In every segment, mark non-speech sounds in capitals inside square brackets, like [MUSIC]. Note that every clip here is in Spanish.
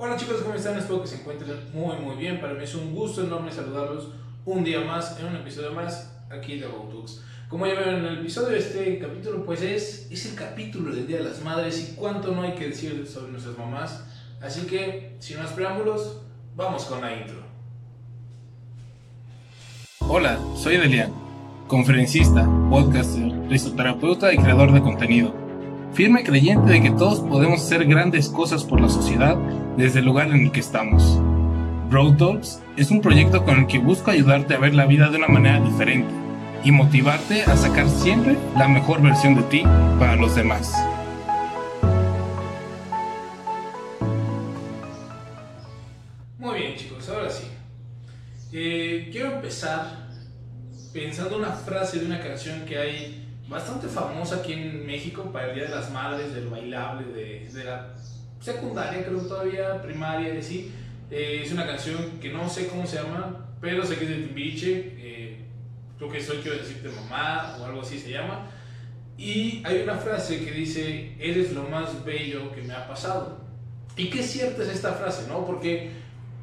Hola chicos, ¿cómo están? Espero que se encuentren muy muy bien. Para mí es un gusto enorme saludarlos un día más, en un episodio más, aquí de Bowtux. Como ya ven en el episodio de este capítulo, pues es, es el capítulo del Día de las Madres y cuánto no hay que decir sobre nuestras mamás. Así que, sin más preámbulos, vamos con la intro. Hola, soy Delian, conferencista, podcaster, risoterapeuta y creador de contenido firme creyente de que todos podemos hacer grandes cosas por la sociedad desde el lugar en el que estamos. Road Talks es un proyecto con el que busco ayudarte a ver la vida de una manera diferente y motivarte a sacar siempre la mejor versión de ti para los demás. Muy bien chicos, ahora sí. Eh, quiero empezar pensando una frase de una canción que hay bastante famosa aquí en México para el Día de las Madres, del bailable, de, de la secundaria, creo todavía, primaria, y así. Eh, es una canción que no sé cómo se llama, pero sé que es de Timbiche. Eh, creo que soy quiero decirte mamá o algo así se llama. Y hay una frase que dice, eres lo más bello que me ha pasado. Y qué cierta es esta frase, ¿no? Porque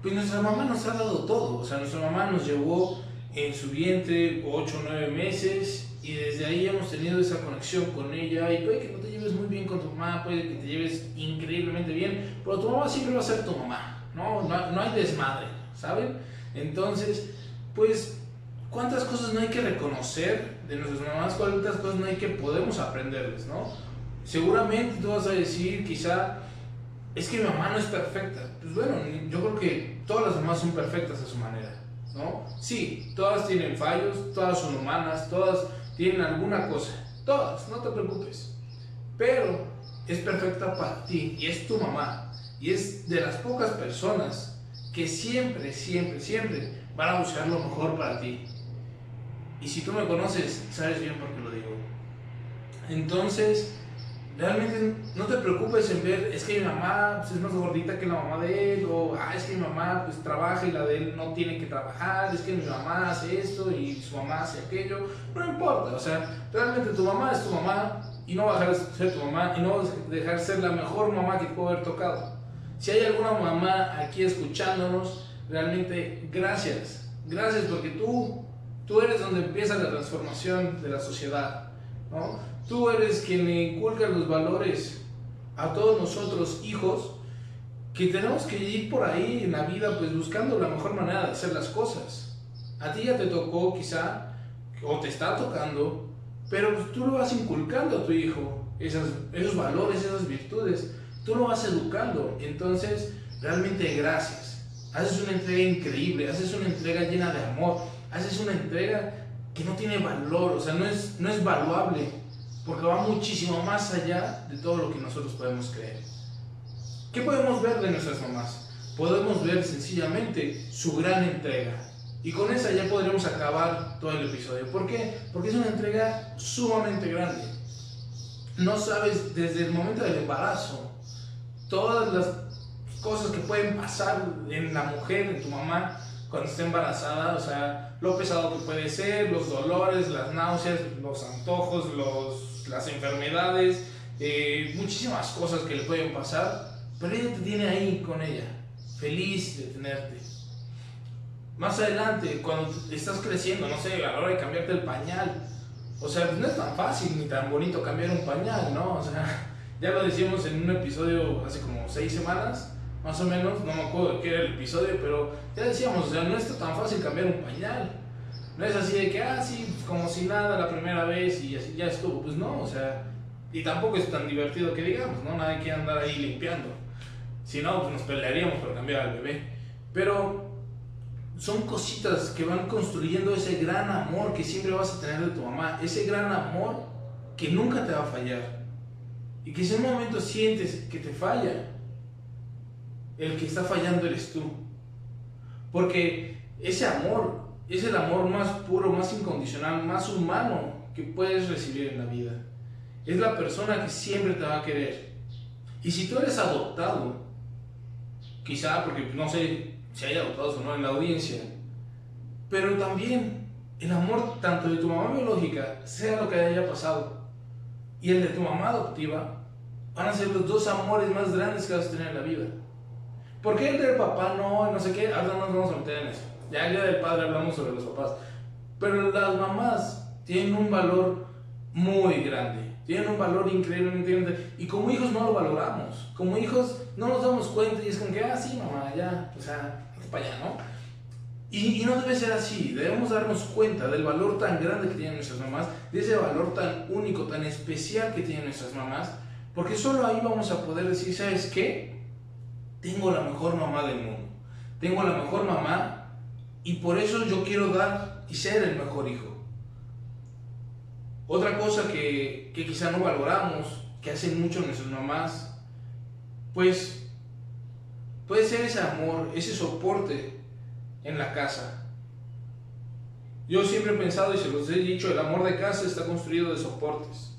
pues nuestra mamá nos ha dado todo. O sea, nuestra mamá nos llevó en su vientre 8 o 9 meses y desde ahí hemos tenido esa conexión con ella y puede que no te lleves muy bien con tu mamá, puede que te lleves increíblemente bien, pero tu mamá siempre va a ser tu mamá, ¿no? No, hay desmadre, ¿saben? Entonces, pues, ¿cuántas cosas no hay que reconocer de nuestras mamás? ¿Cuántas cosas no hay que podemos aprenderles, ¿no? Seguramente tú vas a decir, quizá, es que mi mamá no es perfecta. Pues bueno, yo creo que todas las mamás son perfectas a su manera, ¿no? Sí, todas tienen fallos, todas son humanas, todas tienen alguna cosa. Todas, no te preocupes. Pero es perfecta para ti y es tu mamá. Y es de las pocas personas que siempre, siempre, siempre van a buscar lo mejor para ti. Y si tú me conoces, sabes bien por qué lo digo. Entonces, realmente no te preocupes en ver, es que mi mamá pues, es más gordita que la mamá de él, o ah, es que mi mamá pues trabaja y la de él no tiene que trabajar, es que mi mamá hace esto y su mamá hace aquello, no importa, o sea, realmente tu mamá es tu mamá y no va a dejar de ser tu mamá y no va a dejar de ser la mejor mamá que puede haber tocado. Si hay alguna mamá aquí escuchándonos, realmente gracias, gracias porque tú, tú eres donde empieza la transformación de la sociedad, ¿no? Tú eres quien le inculca los valores a todos nosotros, hijos, que tenemos que ir por ahí en la vida, pues buscando la mejor manera de hacer las cosas. A ti ya te tocó quizá, o te está tocando, pero tú lo vas inculcando a tu hijo, esos valores, esas virtudes, tú lo vas educando. Entonces, realmente gracias. Haces una entrega increíble, haces una entrega llena de amor, haces una entrega que no tiene valor, o sea, no es, no es valuable porque va muchísimo más allá de todo lo que nosotros podemos creer. ¿Qué podemos ver de nuestras mamás? Podemos ver sencillamente su gran entrega. Y con esa ya podremos acabar todo el episodio. ¿Por qué? Porque es una entrega sumamente grande. No sabes desde el momento del embarazo todas las cosas que pueden pasar en la mujer, en tu mamá, cuando está embarazada, o sea, lo pesado que puede ser, los dolores, las náuseas, los antojos, los las enfermedades, eh, muchísimas cosas que le pueden pasar, pero ella te tiene ahí con ella, feliz de tenerte. Más adelante, cuando estás creciendo, no sé, a la hora de cambiarte el pañal, o sea, no es tan fácil ni tan bonito cambiar un pañal, ¿no? O sea, [LAUGHS] ya lo decíamos en un episodio hace como seis semanas, más o menos, no me acuerdo de qué era el episodio, pero ya decíamos, o sea, no está tan fácil cambiar un pañal. No es así de que, ah, sí, como si nada la primera vez y así ya estuvo. Pues no, o sea, y tampoco es tan divertido que digamos, ¿no? Nadie quiere andar ahí limpiando. Si no, pues nos pelearíamos por cambiar al bebé. Pero son cositas que van construyendo ese gran amor que siempre vas a tener de tu mamá. Ese gran amor que nunca te va a fallar. Y que si en un momento sientes que te falla, el que está fallando eres tú. Porque ese amor es el amor más puro, más incondicional, más humano que puedes recibir en la vida. Es la persona que siempre te va a querer. Y si tú eres adoptado, quizá porque no sé si hay adoptados o no en la audiencia, pero también el amor tanto de tu mamá biológica, sea lo que haya pasado, y el de tu mamá adoptiva, van a ser los dos amores más grandes que vas a tener en la vida. ¿Por qué el del papá no? No sé qué. Ahora no nos vamos a meter en eso. Ya el día del padre hablamos sobre los papás. Pero las mamás tienen un valor muy grande. Tienen un valor increíblemente grande. Y como hijos no lo valoramos. Como hijos no nos damos cuenta y es como que, ah, sí, mamá, ya, o sea, para allá, ¿no? Y, y, no debe ser así. Debemos darnos cuenta del valor tan grande que tienen nuestras mamás, de ese valor tan único, tan especial que tienen nuestras mamás, porque solo ahí vamos a poder decir, ¿sabes qué? Tengo la mejor mamá del mundo. Tengo la mejor mamá y por eso yo quiero dar y ser el mejor hijo. Otra cosa que, que quizá no valoramos, que hacen mucho nuestras mamás, pues puede ser ese amor, ese soporte en la casa. Yo siempre he pensado y se los he dicho, el amor de casa está construido de soportes.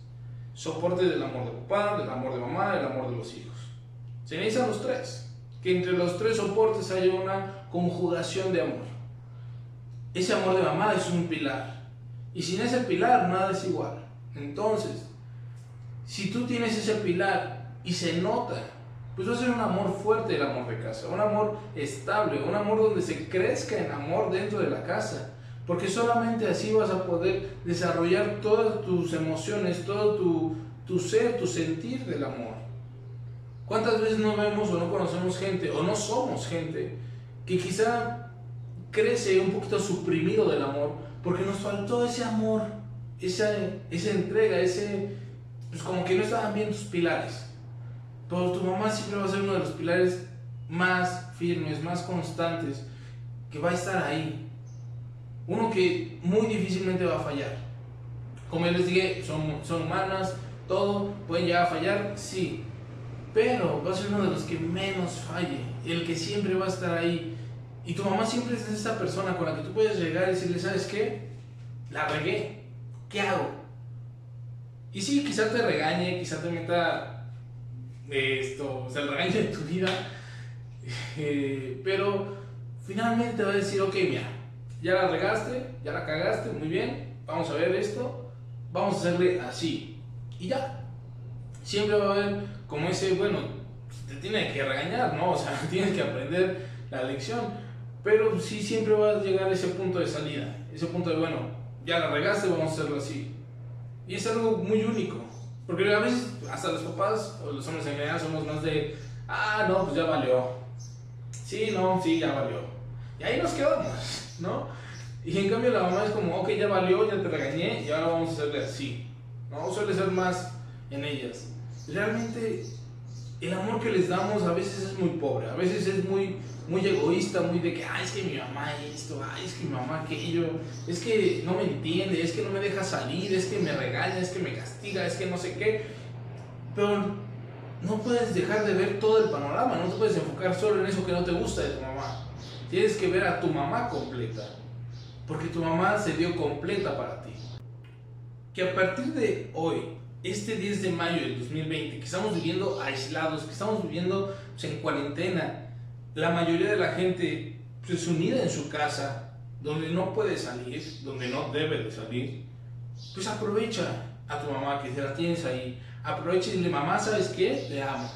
Soporte del amor de papá, del amor de mamá, del amor de los hijos. Se necesitan los tres. Que entre los tres soportes haya una conjugación de amor. Ese amor de mamá es un pilar. Y sin ese pilar nada es igual. Entonces, si tú tienes ese pilar y se nota pues va a ser un amor fuerte el amor de casa, un amor estable, un amor donde se crezca en amor dentro de la casa. Porque solamente así vas a poder desarrollar todas tus emociones, todo tu, tu ser, tu sentir del amor. ¿Cuántas veces no vemos o no conocemos gente o no somos gente que quizá crece un poquito suprimido del amor porque nos faltó ese amor, esa, esa entrega, ese, pues como que no estaban bien tus pilares. Pero tu mamá siempre va a ser uno de los pilares más firmes, más constantes, que va a estar ahí. Uno que muy difícilmente va a fallar. Como ya les dije, son, son humanas, todo, pueden llegar a fallar, sí. Pero va a ser uno de los que menos falle, el que siempre va a estar ahí. Y tu mamá siempre es esa persona con la que tú puedes llegar y decirle, ¿sabes qué? La regué. ¿Qué hago? Y sí, quizá te regañe, quizá te meta esto, o sea, el regaño de tu vida. Eh, pero finalmente te va a decir, ok, mira, ya la regaste, ya la cagaste, muy bien, vamos a ver esto, vamos a hacerle así. Y ya. Siempre va a haber como ese, bueno, te tiene que regañar, ¿no? O sea, [LAUGHS] tienes que aprender la lección. Pero sí siempre va a llegar a ese punto de salida, ese punto de, bueno, ya la regaste, vamos a hacerlo así. Y es algo muy único. Porque a veces hasta los papás o los hombres en general somos más de, ah, no, pues ya valió. Sí, no, sí, ya valió. Y ahí nos quedamos, [LAUGHS] ¿no? Y en cambio la mamá es como, ok, ya valió, ya te regañé y ahora vamos a hacerle así. ¿no? Suele ser más en ellas. Realmente el amor que les damos a veces es muy pobre, a veces es muy muy egoísta, muy de que, ay, es que mi mamá esto, ay, es que mi mamá aquello, es que no me entiende, es que no me deja salir, es que me regaña, es que me castiga, es que no sé qué. Pero no puedes dejar de ver todo el panorama, no te puedes enfocar solo en eso que no te gusta de tu mamá. Tienes que ver a tu mamá completa, porque tu mamá se dio completa para ti. Que a partir de hoy, este 10 de mayo del 2020, que estamos viviendo aislados, que estamos viviendo pues, en cuarentena, la mayoría de la gente pues, unida en su casa, donde no puede salir, donde no debe de salir, pues aprovecha a tu mamá que te la tienes ahí, aprovecha y dile, mamá, ¿sabes qué? Te amo.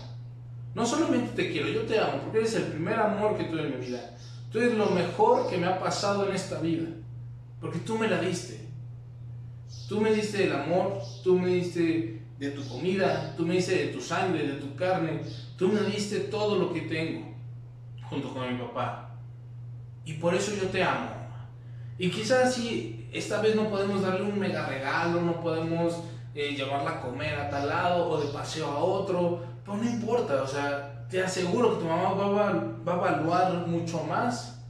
No solamente te quiero, yo te amo, porque eres el primer amor que tuve en mi vida. Tú eres lo mejor que me ha pasado en esta vida, porque tú me la diste. Tú me diste el amor, tú me diste de tu comida, tú me diste de tu sangre, de tu carne, tú me diste todo lo que tengo junto con mi papá. Y por eso yo te amo. Y quizás si esta vez no podemos darle un mega regalo, no podemos eh, llevarla a comer a tal lado o de paseo a otro, pero no importa, o sea, te aseguro que tu mamá va a, va a evaluar mucho más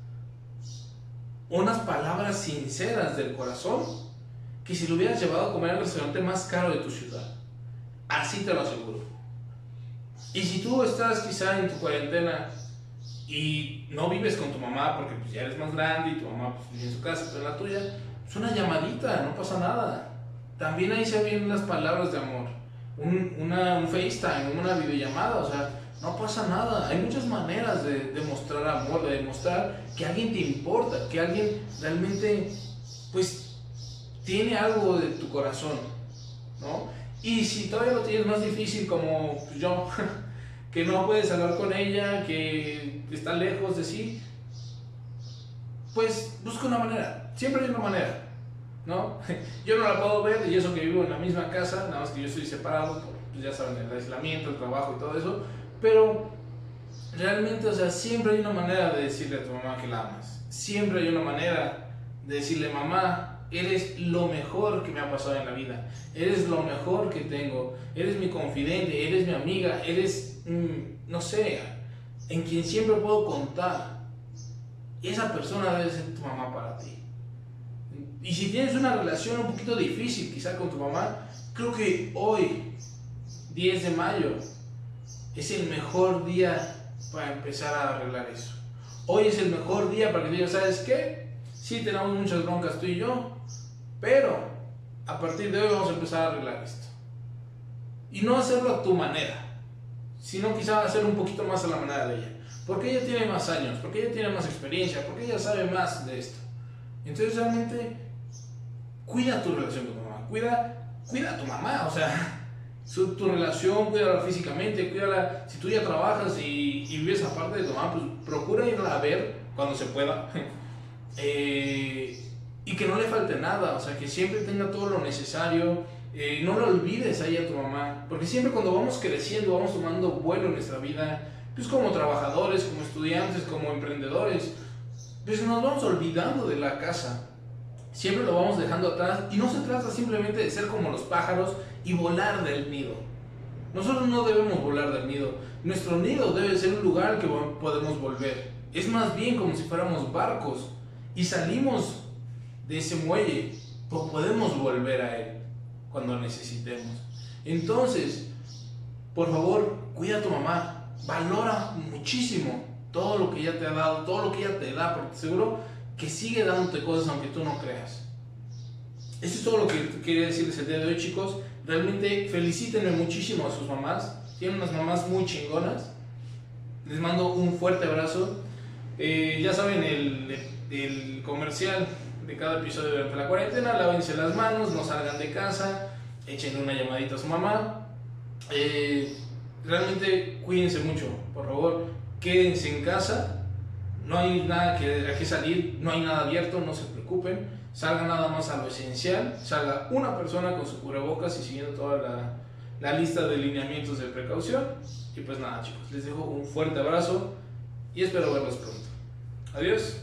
unas palabras sinceras del corazón que si lo hubieras llevado a comer al restaurante más caro de tu ciudad. Así te lo aseguro. Y si tú estás quizá en tu cuarentena y no vives con tu mamá porque pues, ya eres más grande y tu mamá pues, vive en su casa, pero en la tuya, es una llamadita, no pasa nada. También ahí se vienen las palabras de amor. Un, una, un FaceTime, una videollamada, o sea, no pasa nada. Hay muchas maneras de demostrar amor, de demostrar que alguien te importa, que alguien realmente, pues, tiene algo de tu corazón, ¿no? Y si todavía lo tienes más difícil como yo, [LAUGHS] que no puedes hablar con ella, que está lejos de sí, pues busca una manera, siempre hay una manera, ¿no? [LAUGHS] Yo no la puedo ver y eso que vivo en la misma casa, nada más que yo estoy separado, pues ya saben, el aislamiento, el trabajo y todo eso, pero realmente, o sea, siempre hay una manera de decirle a tu mamá que la amas, siempre hay una manera de decirle, mamá, eres lo mejor que me ha pasado en la vida, eres lo mejor que tengo, eres mi confidente, eres mi amiga, eres, mm, no sé, en quien siempre puedo contar. Esa persona debe ser tu mamá para ti. Y si tienes una relación un poquito difícil quizá con tu mamá, creo que hoy, 10 de mayo, es el mejor día para empezar a arreglar eso. Hoy es el mejor día para que digas, ¿sabes qué? Sí tenemos muchas broncas tú y yo, pero a partir de hoy vamos a empezar a arreglar esto. Y no hacerlo a tu manera, sino quizá hacerlo un poquito más a la manera de ella. Porque ella tiene más años, porque ella tiene más experiencia, porque ella sabe más de esto. Entonces realmente cuida tu relación con tu mamá, cuida, cuida a tu mamá, o sea, [LAUGHS] su, tu relación, cuídala físicamente, cuídala, si tú ya trabajas y, y, vives aparte de tu mamá, pues procura irla a ver cuando se pueda. [LAUGHS] eh, y que no le falte nada, o sea, que siempre tenga todo lo necesario. Eh, no lo olvides ahí a tu mamá, porque siempre cuando vamos creciendo, vamos tomando vuelo en nuestra vida, pues como trabajadores, como estudiantes, como emprendedores, pues nos vamos olvidando de la casa. Siempre lo vamos dejando atrás y no se trata simplemente de ser como los pájaros y volar del nido. Nosotros no debemos volar del nido. Nuestro nido debe ser un lugar que podemos volver. Es más bien como si fuéramos barcos y salimos de ese muelle, pues podemos volver a él cuando necesitemos. Entonces, por favor, cuida a tu mamá, valora muchísimo todo lo que ella te ha dado, todo lo que ella te da, porque seguro que sigue dándote cosas aunque tú no creas. Eso es todo lo que quería decirles el día de hoy, chicos. Realmente felicítenme muchísimo a sus mamás. Tienen unas mamás muy chingonas. Les mando un fuerte abrazo. Eh, ya saben, el, el comercial de cada episodio durante la cuarentena, lávense las manos, no salgan de casa, echen una llamadita a su mamá. Eh, realmente cuídense mucho, por favor, quédense en casa, no hay nada que, que salir, no hay nada abierto, no se preocupen, salgan nada más a lo esencial, salga una persona con su cubrebocas y siguiendo toda la, la lista de lineamientos de precaución. Y pues nada chicos, les dejo un fuerte abrazo y espero verlos pronto. Adiós.